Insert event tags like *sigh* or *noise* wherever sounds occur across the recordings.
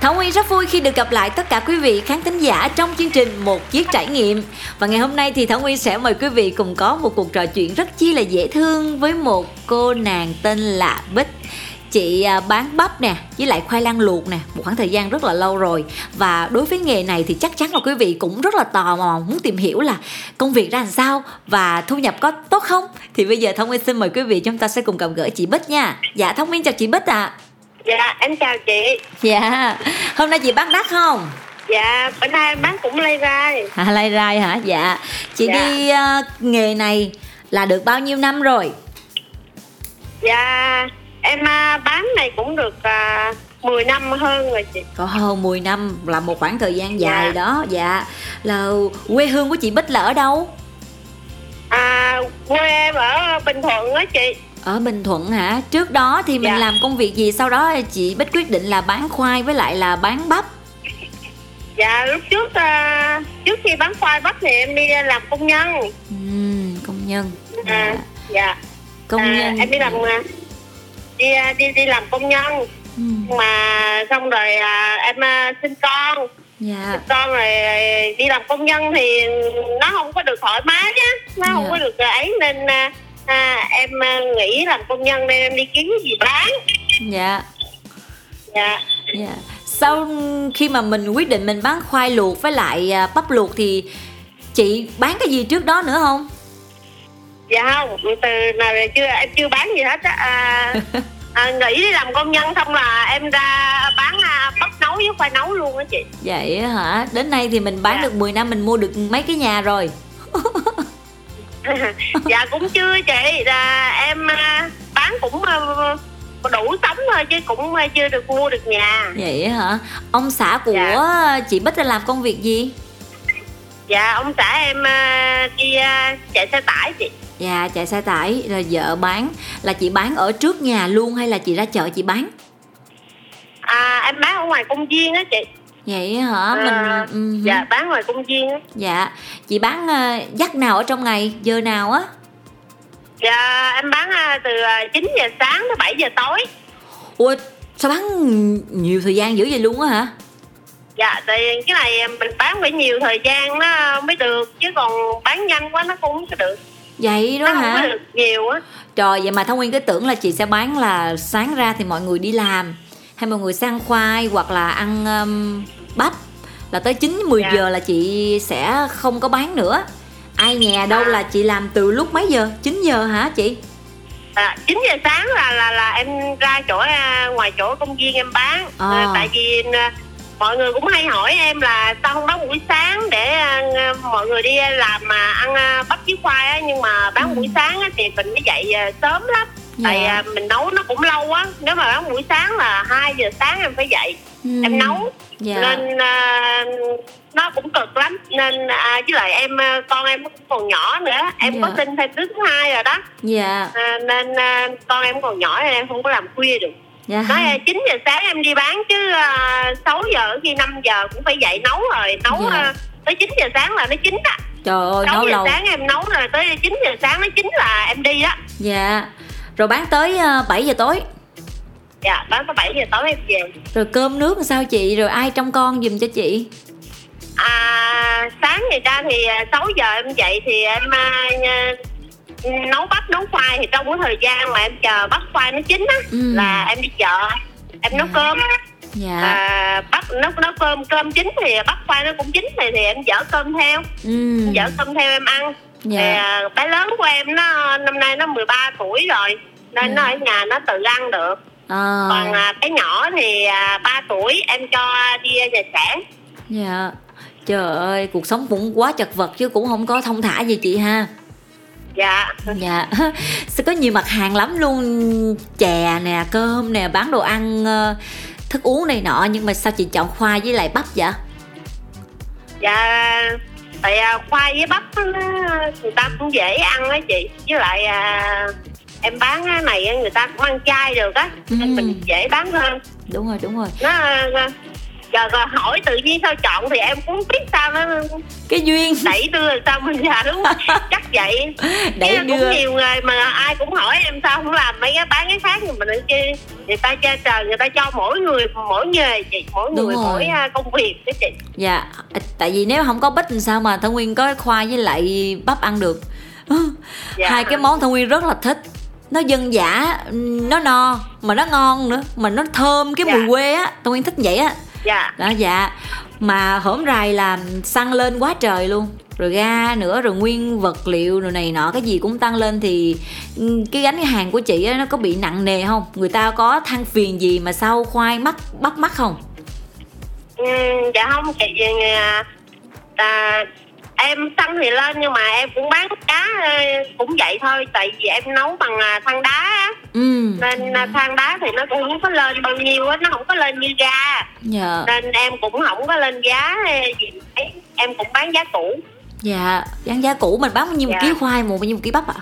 Thảo Nguyên rất vui khi được gặp lại tất cả quý vị khán thính giả trong chương trình Một Chiếc Trải Nghiệm. Và ngày hôm nay thì Thảo Nguyên sẽ mời quý vị cùng có một cuộc trò chuyện rất chi là dễ thương với một cô nàng tên là Bích. Chị à, bán bắp nè, với lại khoai lang luộc nè, một khoảng thời gian rất là lâu rồi. Và đối với nghề này thì chắc chắn là quý vị cũng rất là tò mò, muốn tìm hiểu là công việc ra làm sao và thu nhập có tốt không? Thì bây giờ thông minh xin mời quý vị, chúng ta sẽ cùng gặp gỡ chị bích nha. Dạ thông minh chào chị bích ạ. à. Dạ, em chào chị. Dạ, hôm nay chị bán đắt không? Dạ, bữa nay em bán cũng lay rai. À, lay rai hả? Dạ. Chị dạ. đi uh, nghề này là được bao nhiêu năm rồi? Dạ, em uh, bán này cũng được uh, à, 10 năm hơn rồi chị. Có hơn 10 năm là một khoảng thời gian dài dạ. đó. Dạ. Là quê hương của chị Bích là ở đâu? À, quê em ở Bình Thuận á chị ở Bình Thuận hả? Trước đó thì mình dạ. làm công việc gì? Sau đó chị Bích quyết định là bán khoai với lại là bán bắp. Dạ lúc trước uh, trước khi bán khoai bắp thì em đi làm công nhân. Ừ, công nhân. À, dạ. Công à, nhân. Em đi làm à, đi đi đi làm công nhân. Ừ. Mà xong rồi à, em uh, sinh con. Dạ. Sinh con rồi đi làm công nhân thì nó không có được thoải mái á, nó dạ. không có được ấy nên à, em à, nghĩ làm công nhân nên em đi kiếm gì bán? Dạ. Dạ. Dạ. Sau khi mà mình quyết định mình bán khoai luộc với lại à, bắp luộc thì chị bán cái gì trước đó nữa không? Dạ không từ nào chưa? Em chưa bán gì hết á. À, *laughs* à, nghỉ đi làm công nhân xong là em ra bán à, bắp nấu với khoai nấu luôn á chị. Vậy hả? Đến nay thì mình bán dạ. được 10 năm mình mua được mấy cái nhà rồi *laughs* dạ cũng chưa chị là em à, bán cũng à, đủ sống thôi chứ cũng à, chưa được mua được nhà. Vậy hả? Ông xã của dạ. chị bích là làm công việc gì? Dạ ông xã em đi chạy xe tải chị. Dạ chạy xe tải rồi vợ bán. Là chị bán ở trước nhà luôn hay là chị ra chợ chị bán? À em bán ở ngoài công viên á chị vậy hả? Mình à, dạ bán ngoài công viên á. Dạ. Chị bán uh, dắt nào ở trong ngày? Giờ nào á? Dạ em bán uh, từ uh, 9 giờ sáng tới 7 giờ tối. Ủa sao bán nhiều thời gian dữ vậy luôn á hả? Dạ thì cái này mình bán phải nhiều thời gian nó mới được chứ còn bán nhanh quá nó cũng không có được. Vậy đó nó hả? không có được nhiều á. Trời vậy mà thông nguyên cứ tưởng là chị sẽ bán là sáng ra thì mọi người đi làm hay mọi người sang khoai hoặc là ăn um, bắp là tới 9 10 dạ. giờ là chị sẽ không có bán nữa. Ai nhà đâu à. là chị làm từ lúc mấy giờ? 9 giờ hả chị? À, 9 giờ sáng là là là em ra chỗ à, ngoài chỗ công viên em bán. À. À, tại vì à, mọi người cũng hay hỏi em là sao không bán buổi sáng để à, mọi người đi làm mà ăn bắp với khoai á nhưng mà bán ừ. buổi sáng á, thì mình phải dậy sớm lắm dạ. tại à, mình nấu nó cũng lâu á nếu mà bán buổi sáng là 2 giờ sáng em phải dậy ừ. em nấu dạ. nên à, nó cũng cực lắm nên à, với lại em à, con em còn nhỏ nữa em dạ. có sinh thêm đứa thứ hai rồi đó dạ. à, nên à, con em còn nhỏ nên em không có làm khuya được dạ. nói à, 9 giờ sáng em đi bán chứ à, 6 giờ khi 5 giờ cũng phải dậy nấu rồi nấu dạ. à, tới 9 giờ sáng là nó chín á trời ơi 6 nấu giờ lâu sáng em nấu rồi tới 9 giờ sáng nó chín là em đi đó dạ rồi bán tới 7 ờ, giờ tối. Dạ bán tới 7 giờ tối em về. Rồi cơm nước làm sao chị? Rồi ai trông con giùm cho chị? À sáng ngày ra thì 6 ờ, giờ em dậy thì em uh, nấu bắp nấu khoai thì trong cái thời gian mà em chờ bắp khoai nó chín á ừ. là em đi chợ em nấu cơm. Dạ. à, bắp nấu nấu cơm cơm chín thì bắp khoai nó cũng chín thì thì em dở cơm theo. Ừ. dở cơm theo em ăn dạ. thì, à, bé lớn của em nó năm nay nó 13 tuổi rồi nên dạ. nó ở nhà nó tự ăn được. À. còn à, cái nhỏ thì à, 3 tuổi em cho đi nhà sản dạ. Trời ơi cuộc sống cũng quá chật vật chứ cũng không có thông thả gì chị ha. Dạ. Dạ. Sẽ *laughs* có nhiều mặt hàng lắm luôn chè nè cơm nè bán đồ ăn ờ, thức uống này nọ nhưng mà sao chị chọn khoai với lại bắp vậy? Dạ tại à, khoai với bắp nó- người ta cũng dễ ăn á chị. Với lại à, em bán cái này người ta cũng ăn chay được á. Nên Ừ. mình dễ bán hơn. Đúng rồi đúng rồi. Nó à, giờ rồi hỏi tự nhiên sao chọn thì em cũng biết sao nó cái duyên. đẩy đưa làm sao mình ra đúng không? *laughs* Chắc vậy. Đẩy Chứ đưa. cũng nhiều người mà ai cũng hỏi em sao không làm mấy cái bán cái khác nhưng mà nữa chi người ta cho trời người ta cho mỗi người mỗi nghề chị mỗi Đúng người rồi. mỗi à, công việc đó chị. Dạ tại vì nếu không có bít thì sao mà thảo nguyên có khoai với lại bắp ăn được? Dạ. hai cái món thảo nguyên rất là thích. Nó dân dã nó no mà nó ngon nữa mà nó thơm cái Dạ. mùi quê á thảo nguyên thích vậy á dạ. Đó dạ. Mà hổm rày làm xăng lên quá trời luôn. Rồi ga nữa rồi nguyên vật liệu rồi này nọ cái gì cũng tăng lên thì ừ, cái gánh hàng của chị á, nó có bị nặng nề không? Người ta có than phiền gì mà sau khoai mắc bắt mắt không? Ừ, dạ không chị à, em xăng thì lên nhưng mà em cũng bán cá ờ, cũng vậy thôi tại vì em nấu bằng à, than đá á, ừ. Nên à, than đá thì nó cũng không có lên bao nhiêu á nó không có lên như ga dạ. Nên em cũng không có lên giá ờ, gì em cũng bán giá cũ. Dạ bán giá cũ mình bán bao nhiêu một Dạ. ký khoai một bao nhiêu một ký bắp ạ?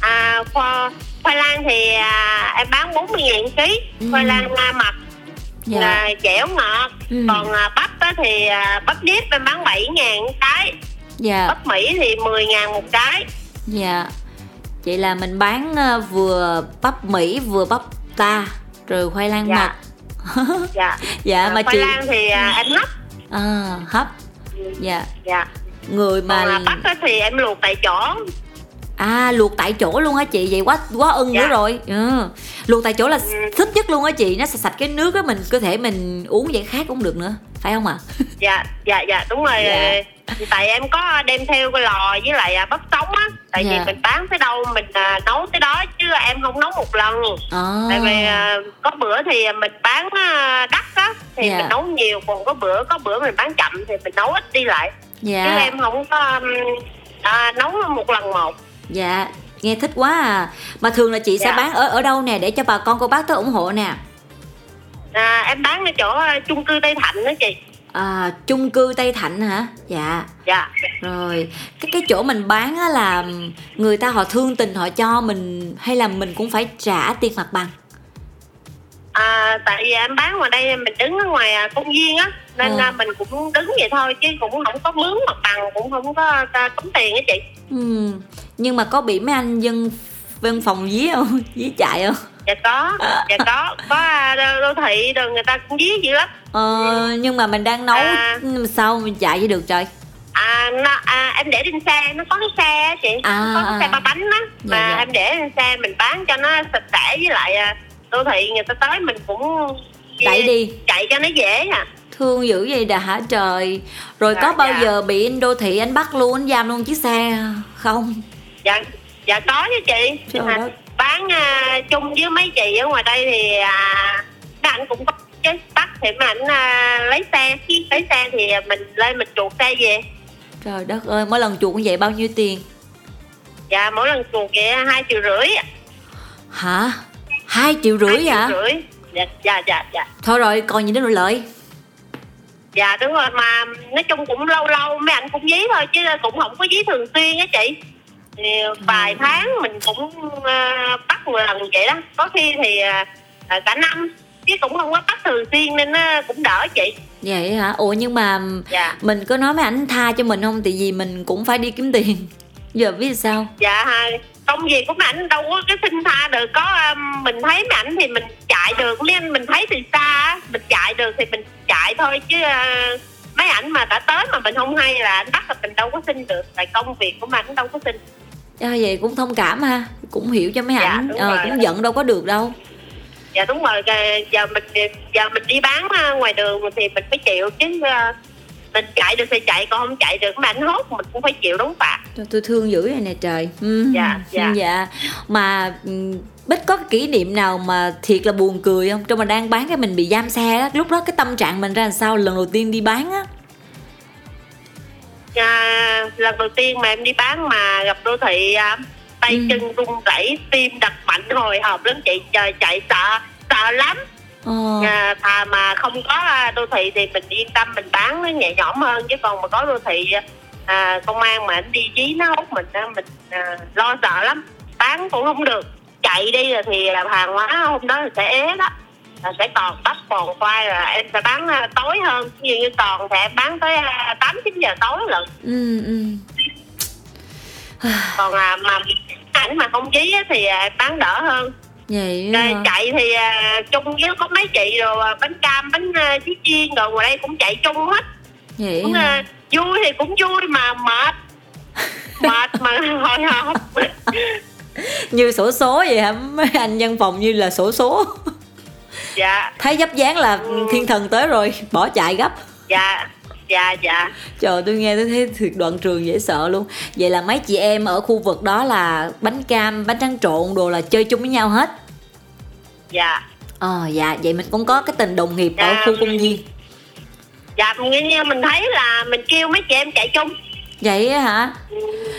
À, khoai, khoai lang thì à, em bán 40 ngàn ký. Ừ. khoai lang à, mật dạ. Là dẻo ngọt. Ừ. còn à, bắp á, thì à, bắp điếp em bán 7 ngàn cái. Dạ. Bắp mỹ thì 10 ngàn một cái. Dạ. Vậy là mình bán ờ, vừa bắp mỹ vừa bắp ta rồi khoai lang Dạ. mật. *laughs* Dạ. Dạ À, mà khoai chị lang thì à, em hấp. À, hấp. Dạ. Dạ. Người mà còn à, bắp á, thì em luộc tại chỗ à luộc tại chỗ luôn hả chị vậy quá quá ưng Dạ. nữa rồi ừ. luộc tại chỗ là Ừ. thích nhất luôn á chị nó sạch sạch cái nước á mình cơ thể mình uống vậy khác cũng được nữa phải không ạ *laughs* dạ dạ dạ đúng rồi Dạ. Tại em có đem theo cái lò với lại à, bắp sống á tại Dạ. vì mình bán tới đâu mình à, nấu tới đó chứ em không nấu một lần à. tại vì à, có bữa thì mình bán à, đắt á thì Dạ. mình nấu nhiều còn có bữa có bữa mình bán chậm thì mình nấu ít đi lại chứ dạ em không có à, nấu một lần một dạ nghe thích quá à. Mà thường là chị sẽ Dạ. bán ở ở đâu nè để cho bà con cô bác tới ủng hộ nè? À, em bán ở chỗ à, chung cư Tây Thạnh đó chị. À, chung cư tây thạnh hả? Dạ. Dạ. Rồi cái cái chỗ mình bán á là người ta họ thương tình họ cho mình hay là mình cũng phải trả tiền mặt bằng? À, tại vì em bán ngoài đây mình đứng ở ngoài à, công viên á nên Ừ. mình cũng đứng vậy thôi chứ cũng không có mướn mặt bằng cũng không có à, tốn tiền á chị. Ừ. nhưng mà có bị mấy anh dân văn phòng dí không? *laughs* Dí chạy không? Dạ có dạ có. Có à, đô, thị rồi người ta cũng dí dữ lắm. Ờ, nhưng mà mình đang nấu À. sao mình chạy vậy được trời? À, nó, à em để trên xe nó có cái xe á chị. À, có cái à. xe ba bánh á. Dạ, mà dạ. em để trên xe mình bán cho nó sạch sẽ với lại à, đô thị người ta tới mình cũng đẩy đi. chạy cho nó dễ à. Thương dữ vậy đã hả trời? Rồi Dạ, có bao dạ. giờ bị anh đô thị anh bắt luôn anh giam luôn chiếc xe không dạ dạ có chứ chị. Trời mà đất. bán à, chung với mấy chị ở ngoài đây thì à, anh cũng có chứ bắt thì mấy anh à, lấy xe. Lấy xe thì mình lên mình chuột xe về. Trời đất ơi mỗi lần chuột như vậy bao nhiêu tiền? Dạ mỗi lần chuột vậy hai triệu rưỡi. Hả? Hai triệu rưỡi hả? rưỡi. Dạ dạ dạ dạ. Thôi rồi còn gì nữa rồi lợi? Dạ đúng rồi mà nói chung cũng lâu lâu mấy anh cũng dí thôi chứ cũng không có dí thường xuyên á chị vài tháng mình cũng à, bắt một lần vậy đó. Có khi thì à, cả năm chứ cũng không có bắt thường xuyên nên nó cũng đỡ chị. Vậy hả? Ủa nhưng mà dạ. mình có nói mấy ảnh tha cho mình không? Tại vì mình cũng phải đi kiếm tiền. *laughs* Giờ biết sao? Dạ công việc của mấy ảnh đâu có cái xin tha được. Có um, mình thấy mấy ảnh thì mình chạy được. Nên mình thấy từ xa mình chạy được thì mình chạy thôi chứ mấy ảnh mà đã tới mà mình không hay là anh bắt là mình đâu có xin được tại công việc của mấy ảnh đâu có xin à, vậy cũng thông cảm ha cũng hiểu cho mấy Dạ, ảnh đúng ờ, cũng giận đâu có được đâu. Dạ đúng rồi giờ mình giờ mình đi bán uh, ngoài đường thì mình phải chịu chứ uh, mình chạy được thì chạy còn không chạy được mấy ảnh hốt mình cũng phải chịu đóng phạt Trời, tôi thương dữ này nè trời. Ừ. Dạ, dạ. dạ. Mà ừ, bích có cái kỷ niệm nào mà thiệt là buồn cười không? Trong mà đang bán cái mình bị giam xe á lúc đó cái tâm trạng mình ra làm sao lần đầu tiên đi bán á? À, lần đầu tiên mà em đi bán mà gặp đô thị à, tay Ừ. chân run rẩy tim đập mạnh hồi hộp lắm chị trời chạy sợ sợ lắm. Ờ. à, à, mà không có à, đô thị thì mình yên tâm mình bán nó nhẹ nhõm hơn. Chứ còn mà có đô thị à, công an mà anh đi dí nó hút mình mình à, lo sợ lắm. Bán cũng không được chạy đi rồi thì hàng hóa hôm đó sẽ ế đó. Là sẽ còn bắp còn khoai là em sẽ bán uh, tối hơn. Ví dụ như còn em bán tới uh, tám chín giờ tối lận. Ừ, ừ. *sighs* còn à, mà ảnh mà không dí thì à, bán đỡ hơn. Vậy rồi, chạy thì à, chung với có mấy chị rồi à, bánh cam bánh à, chiên rồi ngoài đây cũng chạy chung hết. Vậy cũng, à, vui thì cũng vui mà mệt. *laughs* Mệt mà hồi hộp *laughs* *laughs* như sổ số vậy hả? Mấy anh văn phòng như là sổ số. *laughs* Dạ. Thấy dấp dáng là ừ. thiên thần tới rồi bỏ chạy gấp. Dạ dạ dạ. Trời tôi nghe tôi thấy thiệt đoạn trường dễ sợ luôn. Vậy là mấy chị em ở khu vực đó là bánh cam bánh tráng trộn đồ là chơi chung với nhau hết? Dạ. Ờ dạ. Vậy mình cũng có cái tình đồng nghiệp dạ. ở khu công viên. Dạ như mình thấy là mình kêu mấy chị em chạy chung vậy hả?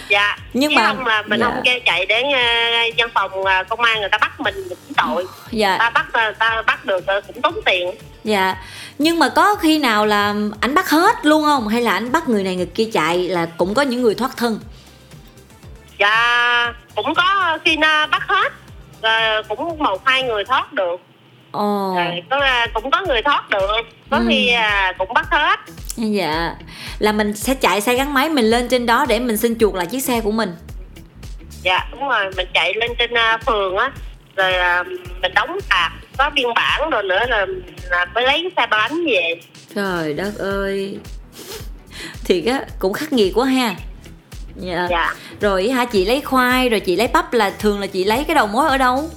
Dạ. Nhưng Chứ mà không là mình dạ. không kêu chạy đến uh, văn phòng uh, công an người ta bắt mình cũng tội. Dạ. Ta bắt uh, ta bắt được uh, cũng tốn tiền. Dạ. Nhưng mà có khi nào là anh bắt hết luôn không? Hay là anh bắt người này người kia chạy là cũng có những người thoát thân? Dạ cũng có khi na bắt hết rồi cũng một hai người thoát được. Ồ. Rồi, có, cũng có người thoát được có ừ. khi à, cũng bắt hết. Dạ. Là mình sẽ chạy xe gắn máy mình lên trên đó để mình xin chuộc lại chiếc xe của mình. Dạ đúng rồi. Mình chạy lên trên uh, phường á rồi uh, mình đóng phạt có biên bản rồi nữa là, là mới lấy xe bánh về. Trời đất ơi. Thiệt á cũng khắc nghiệt quá ha. Dạ. dạ. Rồi hả chị lấy khoai rồi chị lấy bắp là thường là chị lấy cái đầu mối ở đâu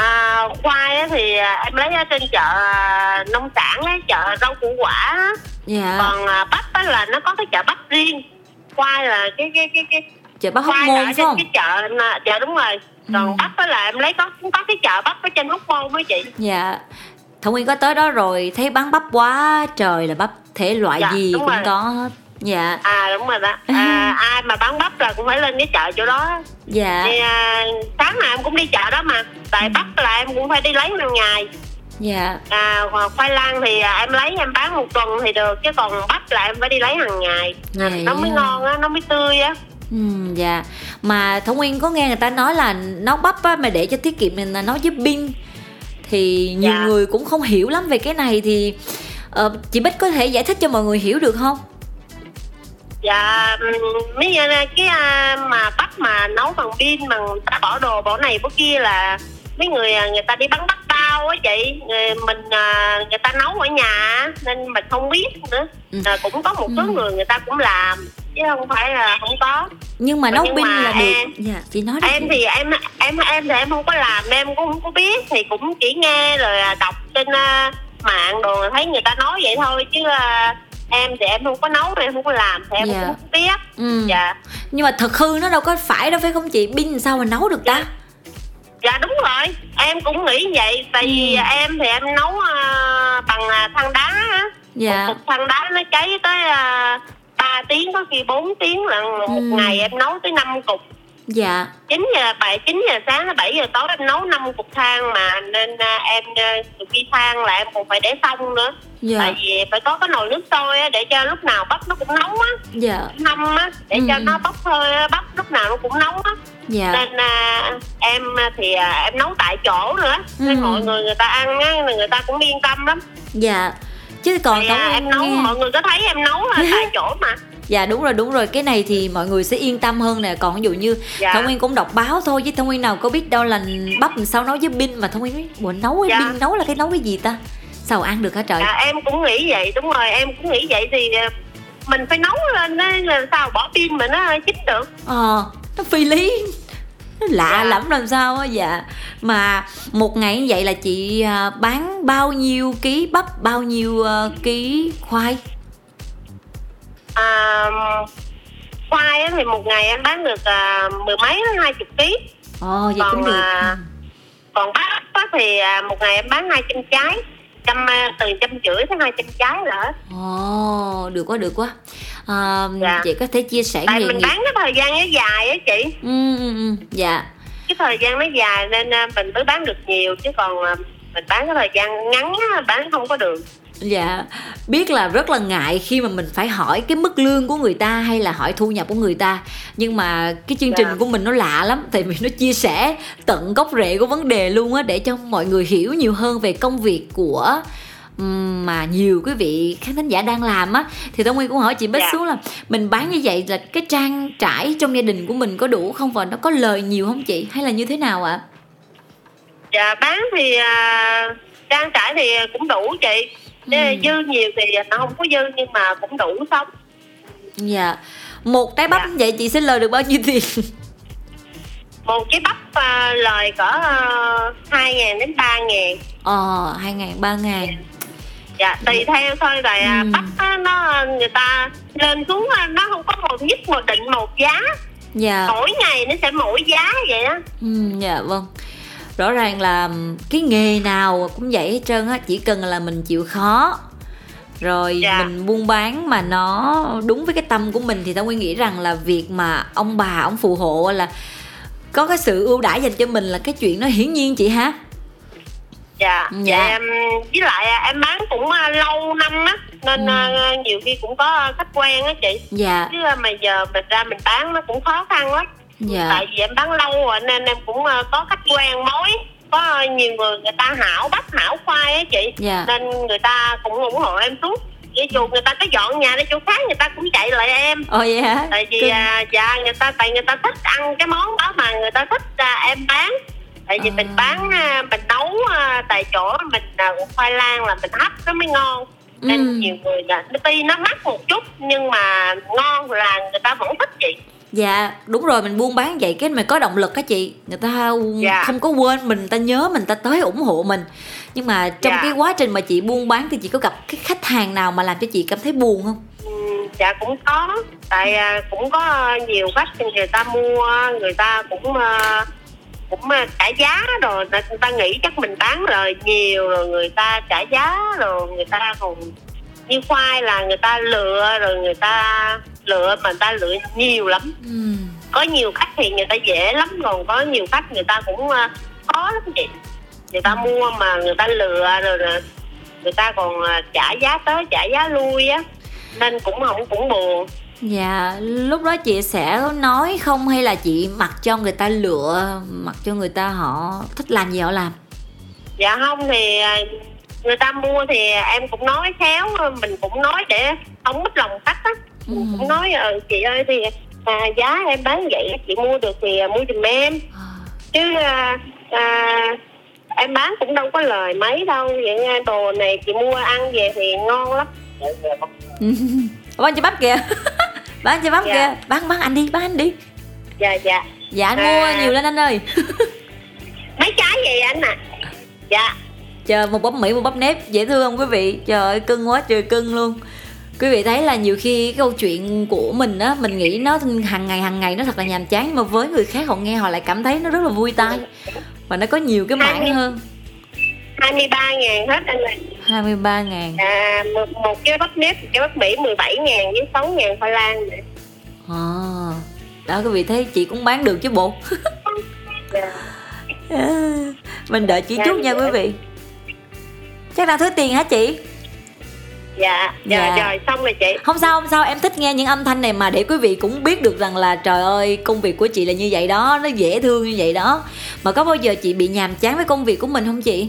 à, khoai thì à, em lấy ở trên chợ à, nông sản á chợ rau củ quả dạ. còn à, bắp á là nó có cái chợ bắp riêng. Khoai là cái cái cái cái chợ bắp hóc môn phải không? cái chợ dạ đúng rồi. Còn ừ. bắp á là em lấy có có cái chợ bắp ở trên hóc môn với chị. Dạ. Thảo Nguyên có tới đó rồi thấy bán bắp quá trời là bắp thể loại dạ, gì cũng rồi. có hết dạ. À đúng rồi đó. À, *laughs* ai mà bán bắp là cũng phải lên cái chợ chỗ đó. Dạ. Thì à, sáng nào em cũng đi chợ đó mà. Tại ừ. bắp là em cũng phải đi lấy hàng ngày. Dạ. À khoai lang thì à, em lấy em bán một tuần thì được. Chứ còn bắp là em phải đi lấy hàng ngày. À, nó mới ngon á nó mới tươi á. Ừ, dạ. Mà thống nguyên có nghe người ta nói là nấu bắp á mà để cho tiết kiệm mình là nấu với pin. Thì nhiều dạ. người cũng không hiểu lắm về cái này thì uh, chị bích có thể giải thích cho mọi người hiểu được không dạ mấy như cái à, mà bắp mà nấu bằng pin người ta bỏ đồ bỏ này bỏ kia là mấy người à, người ta đi bắn bắp bao á chị. Người, mình à, người ta nấu ở nhà nên mình không biết nữa. À, cũng có một số ừ. người người ta cũng làm chứ không phải là không có. Nhưng mà nấu pin là em, được dạ chị nói đi. em thì em em em thì em không có làm em cũng không có biết thì cũng chỉ nghe rồi đọc trên uh, mạng đồ thấy người ta nói vậy thôi chứ uh, em thì em không có nấu em không có làm thì em dạ. cũng không biết ừ. dạ nhưng mà thật hư nó đâu có phải đâu phải không chị pin sao mà nấu được ta dạ đúng rồi em cũng nghĩ vậy tại ừ. vì em thì em nấu uh, bằng uh, than đá á dạ. một than đá nó cháy tới uh, 3 tiếng có khi 4 tiếng là một ừ. ngày em nấu tới 5 cục dạ. 9 giờ bảy chín giờ sáng bảy giờ tối em nấu năm cục than mà nên uh, em uh, khi than là em còn phải để xong nữa. Dạ. tại vì phải có cái nồi nước sôi để cho lúc nào bắp nó cũng nóng á. Dạ. Ngâm á để ừ. cho nó bốc hơi bắp lúc nào nó cũng nóng á. Dạ. nên uh, em thì em nấu tại chỗ nữa. Ừ. nên mọi người người ta ăn á người ta cũng yên tâm lắm. Dạ. Chứ còn thì, uh, em nấu nghe... mọi người có thấy em nấu *laughs* tại chỗ mà dạ đúng rồi đúng rồi. Cái này thì mọi người sẽ yên tâm hơn nè. Còn ví dụ như dạ. thông nguyên cũng đọc báo thôi chứ thông nguyên nào có biết đâu là bắp làm sao nấu với pin mà thông nguyên nói bộ nấu với dạ. pin nấu là cái nấu cái gì ta? Sao ăn được hả trời? Dạ, em cũng nghĩ vậy. Đúng rồi em cũng nghĩ vậy thì ờ, mình phải nấu lên là sao bỏ pin mà nó chín được. Ờ nó phi lý. Nó lạ dạ. lắm làm sao á dạ. Mà một ngày như vậy là chị à, bán bao nhiêu ký bắp bao nhiêu uh, ký khoai à, khoai thì một ngày em bán được à, mười mấy hai chục ký. Ồ vậy còn, cũng được. à, còn bắp thì à, một ngày em bán hai trăm trái. Trăm à, từ trăm rưỡi tới hai trăm trái nữa ồ được quá được quá. À, dạ. chị có thể chia sẻ tại mình nghiệp... bán cái thời gian nó dài á chị. Ừ, ừ, ừ. dạ. Cái thời gian nó dài nên à, mình mới bán được nhiều chứ còn mình bán cái thời gian ngắn bán không có được dạ biết là rất là ngại khi mà mình phải hỏi cái mức lương của người ta hay là hỏi thu nhập của người ta nhưng mà cái chương trình Dạ. của mình nó lạ lắm tại vì nó chia sẻ tận gốc rễ của vấn đề luôn á để cho mọi người hiểu nhiều hơn về công việc của mà nhiều quý vị khán thính giả đang làm á thì Tông Nguyên cũng hỏi chị Bích Dạ. xuống là mình bán như vậy là cái trang trải trong gia đình của mình có đủ không và nó có lời nhiều không chị hay là như thế nào ạ? dạ bán thì à, trang trải thì cũng đủ chị Ừ. dư nhiều thì nó không có dư nhưng mà cũng đủ sống. Dạ. Một trái bắp Dạ. vậy chị sẽ lời được bao nhiêu tiền? một cái bắp à, lời cỡ hai ngàn đến ba ngàn. Ờ, hai ngàn, ba ngàn. Dạ tùy theo thôi rồi Ừ. bắp á, nó người ta lên xuống nó không có một nhất một định một giá. Dạ. Mỗi ngày nó sẽ mỗi giá vậy á. Ừ, dạ vâng rõ ràng là cái nghề nào cũng vậy hết trơn á chỉ cần là mình chịu khó rồi Dạ. mình buôn bán mà nó đúng với cái tâm của mình thì tao nguyên nghĩ rằng là việc mà ông bà ông phù hộ là có cái sự ưu đãi dành cho mình là cái chuyện nó hiển nhiên chị hả dạ Dạ. dạ em với lại à, em bán cũng à, lâu năm á nên Ừ. nhiều khi cũng có khách quen á chị dạ chứ mà giờ mình ra mình bán nó cũng khó khăn lắm dạ. tại vì em bán lâu rồi nên em cũng à, có khách quen mối có à, nhiều người người ta hảo bắp hảo khoai á chị. Dạ. Nên người ta cũng ủng hộ em suốt. Vậy dù người ta có dọn nhà đi chỗ khác người ta cũng chạy lại em. Ồ vậy hả? Tại vì Cưng. à, dạ người ta tại người ta thích ăn cái món đó mà người ta thích à, em bán. Tại vì À. mình bán à, mình nấu à, tại chỗ mình à, khoai lang là mình hấp nó mới ngon. Nên Ừ. nhiều người là tuy nó mắc một chút nhưng mà ngon là người ta vẫn thích chị Dạ đúng rồi mình buôn bán vậy cái mình có động lực á chị Người ta Dạ. không có quên mình Người ta nhớ mình người ta tới ủng hộ mình Nhưng mà trong Dạ. cái quá trình mà chị buôn bán Thì chị có gặp cái khách hàng nào mà làm cho chị cảm thấy buồn không? Ừ, dạ cũng có tại à, cũng có nhiều khách người ta mua người ta cũng à, cũng à, trả giá rồi người ta nghĩ chắc mình bán lời nhiều rồi người ta trả giá rồi người ta còn như khoai là người ta lựa rồi người ta lựa mà người ta lựa nhiều lắm. Ừ. có nhiều khách thì người ta dễ lắm còn có nhiều khách người ta cũng à, khó lắm chị. Người ta mua mà người ta lựa rồi, người ta còn à, trả giá tới trả giá lui á. Nên cũng không cũng buồn. Dạ lúc đó chị sẽ nói không hay là chị mặc cho người ta lựa Mặc cho người ta họ thích làm gì họ làm? Dạ không thì à, người ta mua thì em cũng nói khéo mình cũng nói để không mất lòng khách á Ừ. nói ờ, chị ơi thì à, giá em bán vậy chị mua được thì à, mua giùm em. À, chứ à, à, em bán cũng đâu có lời mấy đâu vậy nha đồ này chị mua ăn về thì ngon lắm. *laughs* Bán cho bắp kìa. *laughs* Bán cho bắp Dạ. kìa. Bán bán anh đi bán anh đi. Dạ dạ. Dạ anh À. mua nhiều lên anh ơi. *laughs* Mấy trái vậy anh à dạ. Chờ một bắp Mỹ một bắp nếp dễ thương không quý vị? Trời ơi cưng quá trời cưng luôn Quý vị thấy là nhiều khi cái câu chuyện của mình á Mình nghĩ nó hàng ngày hàng ngày nó thật là nhàm chán Nhưng mà với người khác họ nghe họ lại cảm thấy nó rất là vui tai. Và nó có nhiều cái mảng hơn. 23 ngàn hết anh ơi 23 ngàn. À, một, một cái bắp nếp một cái bắp mỹ 17 ngàn với 6 ngàn khoai lang nữa. À, Đó quý vị thấy chị cũng bán được chứ bộ. Dạ. *laughs* Mình đợi chị Dạ, chút nha dạ. quý vị. Chắc đang thiếu tiền hả chị? Dạ Dạ. dạ rồi xong rồi chị Không sao không sao em thích nghe những âm thanh này mà để quý vị cũng biết được rằng là trời ơi công việc của chị là như vậy đó Nó dễ thương như vậy đó Mà có bao giờ chị bị nhàm chán với công việc của mình không chị?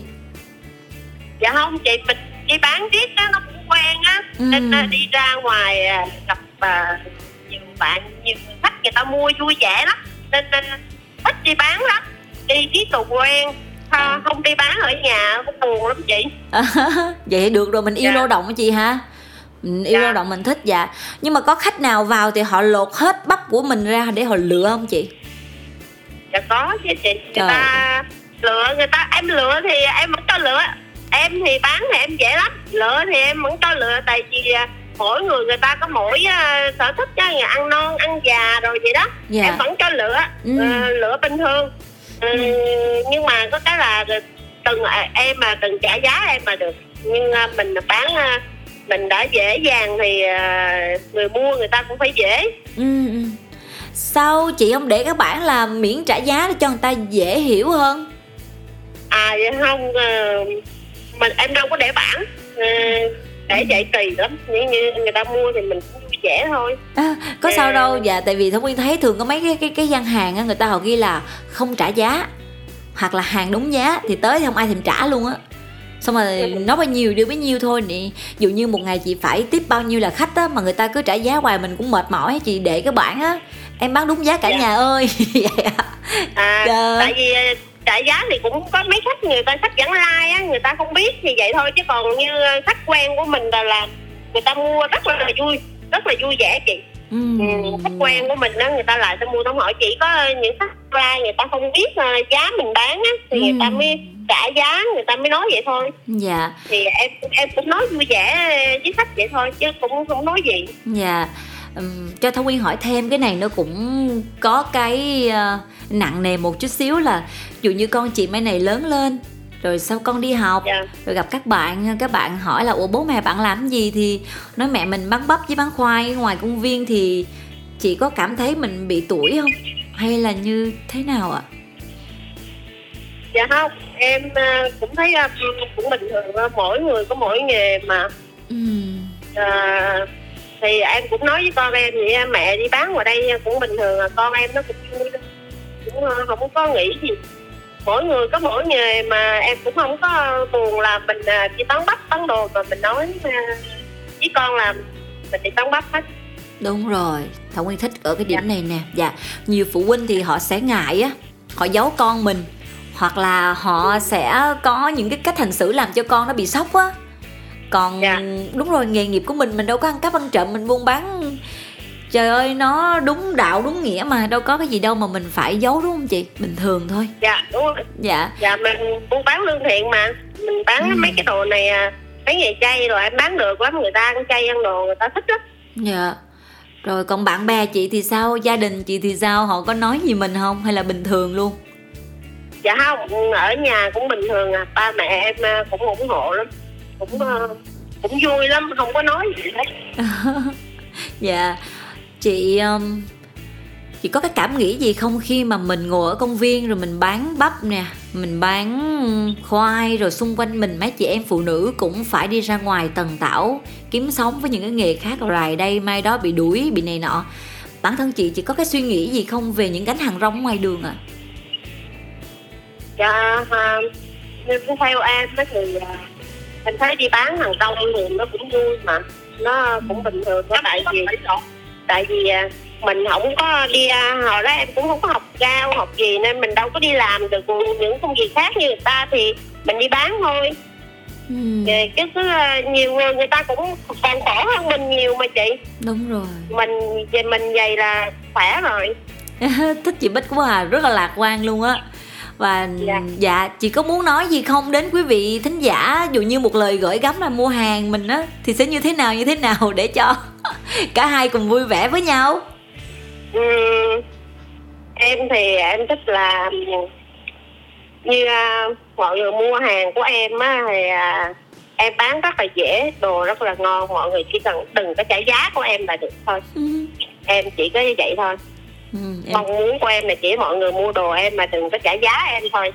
dạ không chị mình đi bán riết á nó cũng quen á Ừ. nên à, đi ra ngoài à, gặp à, nhiều bạn nhiều khách người ta mua vui vẻ lắm nên, nên thích đi bán lắm đi riết rồi quen Ha, không đi bán ở nhà cũng buồn lắm chị À, *laughs* vậy được rồi mình yêu Dạ. lao động chị hả? Mình yêu Dạ. lao động mình thích dạ Nhưng mà có khách nào vào thì họ lột hết bắp của mình ra để họ lựa không chị? dạ có chứ chị người Trời ta lựa người ta em lựa thì em vẫn cho lựa em thì bán thì em dễ lắm lựa thì em vẫn cho lựa tại vì à, mỗi người người ta có mỗi à, sở thích chứ người ăn non ăn già rồi vậy đó Dạ em vẫn cho lựa Ừ. ờ, lựa bình thường ừ, nhưng mà có cái là từng à, em mà từng trả giá em mà được nhưng à, mình bán à, mình đã dễ dàng thì người mua người ta cũng phải dễ ừ, ừ. Sao chị không để các bạn là miễn trả giá để cho người ta dễ hiểu hơn? à vậy không ờ, mình em đâu có để bản ờ, để vậy kỳ lắm nếu như người ta mua thì mình cũng vẻ thôi. À, có sao đâu. dạ tại vì thông nguyên thấy thường có mấy cái cái cái gian hàng á người ta họ ghi là không trả giá hoặc là hàng đúng giá thì tới thì không ai thèm trả luôn á. Xong rồi nói bao nhiêu đưa bấy nhiêu thôi nè. Dụ như một ngày chị phải tiếp bao nhiêu là khách á mà người ta cứ trả giá hoài mình cũng mệt mỏi chị để cái bản á em bán đúng giá cả Dạ. nhà ơi. *laughs* À Dạ. tại vì ờ, trả giá thì cũng có mấy khách người ta khách vãng lai á người ta không biết thì vậy thôi chứ còn như ờ, khách quen của mình là là người ta mua rất là vui rất là vui vẻ chị. Ừ. Ừ, khách quen của mình đó người ta lại ta mua tao hỏi chỉ có những khách ra người ta không biết ờ, giá mình bán á thì người ta Ừ. mới trả giá người ta mới nói vậy thôi. Dạ. Thì em em cũng nói vui vẻ với khách vậy thôi chứ cũng không nói gì. Dạ. Ừm, cho Thông Nguyên hỏi thêm cái này nó cũng có cái ờ, nặng nề một chút xíu là dụ như con chị mấy này lớn lên rồi sau con đi học? Dạ. Rồi gặp các bạn các bạn hỏi là ủa bố mẹ bạn làm gì? Thì nói mẹ mình bán bắp với bán khoai. Ngoài công viên thì chị có cảm thấy mình bị tuổi không? Hay là như thế nào ạ? Dạ không em ờ, cũng thấy ờ, cũng bình thường mỗi người có mỗi nghề mà. Ừm, Ờ, thì em cũng nói với con em vậy mẹ đi bán ngoài đây cũng bình thường à con em nó cũng cũng không có nghĩ gì mỗi người có mỗi nghề mà em cũng không có buồn là mình à, đi bán bắp bán đồ mà mình nói à, với con là mình đi bán bắp hết. Đúng rồi Thông Nguyên thích ở cái điểm này nè. Dạ nhiều phụ huynh thì họ sẽ ngại á họ giấu con mình hoặc là họ sẽ có những cái cách hành xử làm cho con nó bị sốc á. Còn Dạ. đúng rồi nghề nghiệp của mình mình đâu có ăn cắp ăn trộm mình buôn bán trời ơi nó đúng đạo đúng nghĩa mà đâu có cái gì đâu mà mình phải giấu đúng không chị? Bình thường thôi. Dạ đúng rồi. Dạ. Dạ mình buôn bán lương thiện mà. Mình bán Ừ. mấy cái đồ này à, mấy nghề chay rồi em bán được lắm người ta ăn chay ăn đồ người ta thích lắm. Dạ. Rồi còn bạn bè chị thì sao? Gia đình chị thì sao? Họ có nói gì mình không? Hay là bình thường luôn? Dạ không ở nhà cũng bình thường à. Ba mẹ em à, cũng ủng hộ lắm. Cũng ờ, cũng vui lắm không có nói gì hết. *laughs* Dạ chị um, chị có cái cảm nghĩ gì không khi mà mình ngồi ở công viên rồi mình bán bắp nè mình bán um, khoai rồi xung quanh mình mấy chị em phụ nữ cũng phải đi ra ngoài tần tảo kiếm sống với những cái nghề khác rài đây mai đó bị đuổi bị này nọ bản thân chị chị có cái suy nghĩ gì không về những gánh hàng rong ngoài đường dạ, à dạ nhưng theo em thì à, em thấy đi bán hàng rong thì nó cũng vui mà nó cũng bình thường có đại gì? Tại vì à, mình không có đi à, hồi đó em cũng không có học cao học gì nên mình đâu có đi làm được những công việc khác như người ta thì mình đi bán thôi. Thì chứ cứ nhiều người người ta cũng còn khổ hơn mình nhiều mà chị. Đúng rồi. Mình về mình vậy là khỏe rồi. *laughs* Thích chị Bích quá à rất là lạc quan luôn á và dạ. Dạ. chị có muốn nói gì không đến quý vị thính giả dù như một lời gửi gắm là mua hàng mình á thì sẽ như thế nào như thế nào để cho *laughs* cả hai cùng vui vẻ với nhau Ừm, em thì em thích là như à, mọi người mua hàng của em á thì à, em bán rất là dễ đồ rất là ngon mọi người chỉ cần đừng có trả giá của em là được thôi ừ. em chỉ có như vậy thôi Ừ, em mong muốn của em là chỉ mọi người mua đồ em mà đừng có trả giá em thôi.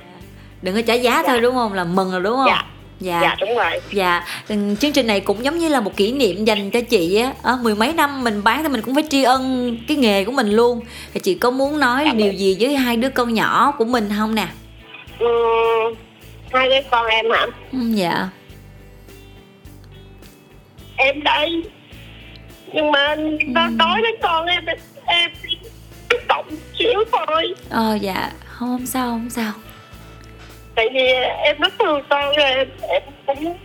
Đừng có trả giá Dạ. thôi đúng không? Là mừng rồi đúng không? Dạ. dạ. Dạ đúng rồi. Dạ, ừ, chương trình này cũng giống như là một kỷ niệm dành cho chị á. Ở mười mấy năm mình bán thì mình cũng phải tri ân cái nghề của mình luôn. Thì chị có muốn nói Dạ. điều gì với hai đứa con nhỏ của mình không nè? Ừm, hai đứa con em hả? Ừ, dạ. Em đây. Nhưng mà nó nói đến con em em xíu thôi. Ờ dạ. Không sao không sao. Tại vì em rất thương con em em cũng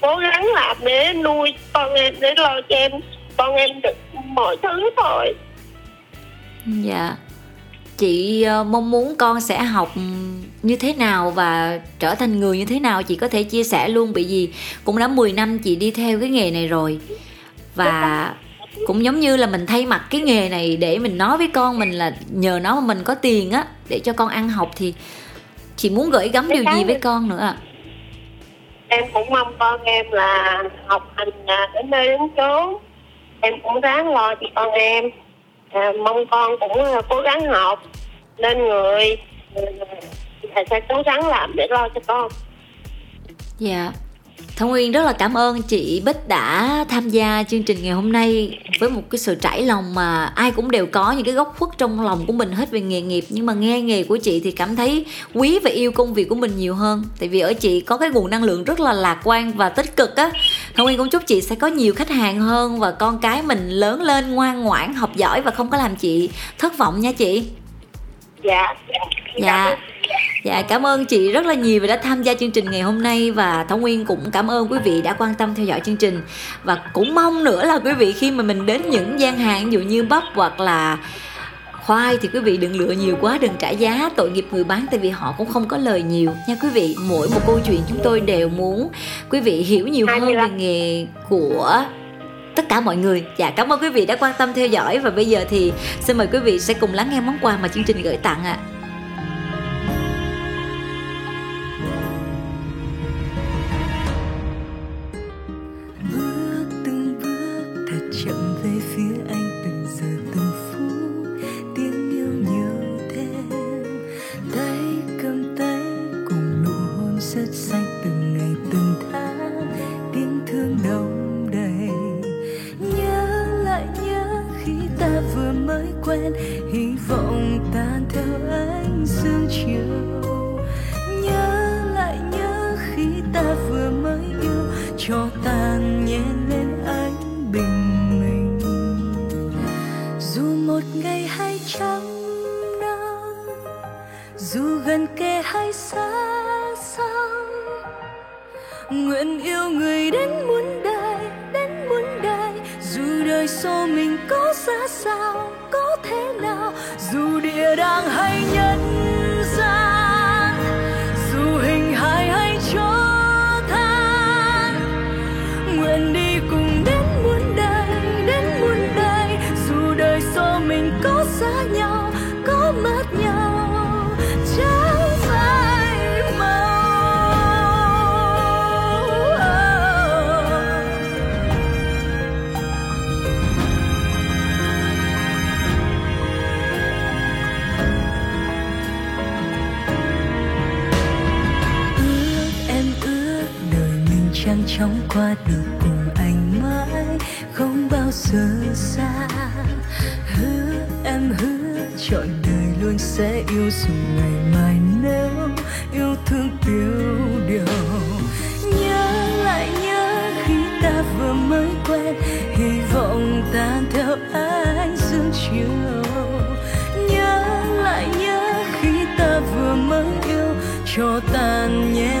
cố gắng làm để nuôi con em để lo cho em. Con em được mọi thứ thôi. Dạ. Chị ờ, mong muốn con sẽ học như thế nào và trở thành người như thế nào chị có thể chia sẻ luôn? Bởi vì cũng đã 10 năm chị đi theo cái nghề này rồi. Và cũng giống như là mình thay mặt cái nghề này để mình nói với con mình là nhờ nó mà mình có tiền á để cho con ăn học thì chị muốn gửi gắm điều gì với con nữa ạ? Em cũng mong con em là học hành à, đến nơi đến chốn. Em cũng ráng lo cho con em. À, mong con cũng à, cố gắng học lên người thầy sẽ cố gắng làm để lo cho con. Dạ Thông Nguyên rất là cảm ơn chị Bích đã tham gia chương trình ngày hôm nay với một cái sự trải lòng mà ai cũng đều có những cái góc khuất trong lòng của mình hết về nghề nghiệp. Nhưng mà nghe nghề của chị thì cảm thấy quý và yêu công việc của mình nhiều hơn. Tại vì ở chị có cái nguồn năng lượng rất là lạc quan và tích cực á. Thông Nguyên cũng chúc chị sẽ có nhiều khách hàng hơn và con cái mình lớn lên ngoan ngoãn học giỏi và không có làm chị thất vọng nha chị. Dạ. Dạ dạ cảm ơn chị rất là nhiều vì đã tham gia chương trình ngày hôm nay và thống nguyên cũng cảm ơn quý vị đã quan tâm theo dõi chương trình. Và cũng mong nữa là quý vị khi mà mình đến những gian hàng ví dụ như bắp hoặc là khoai thì quý vị đừng lựa nhiều quá đừng trả giá tội nghiệp người bán tại vì họ cũng không có lời nhiều. Nha quý vị mỗi một câu chuyện chúng tôi đều muốn quý vị hiểu nhiều hơn về nghề của tất cả mọi người. Dạ cảm ơn quý vị đã quan tâm theo dõi và bây giờ thì xin mời quý vị sẽ cùng lắng nghe món quà mà chương trình gửi tặng ạ. à. quen hy vọng tan theo ánh dương chiều qua được cùng anh mãi, không bao giờ xa. Hứa em hứa chọn đời luôn sẽ yêu dù ngày mai nếu yêu thương tiêu điều. Nhớ lại nhớ khi ta vừa mới quen, hy vọng tan theo ánh dương chiều. Nhớ lại nhớ khi ta vừa mới yêu, cho tàn nhẹ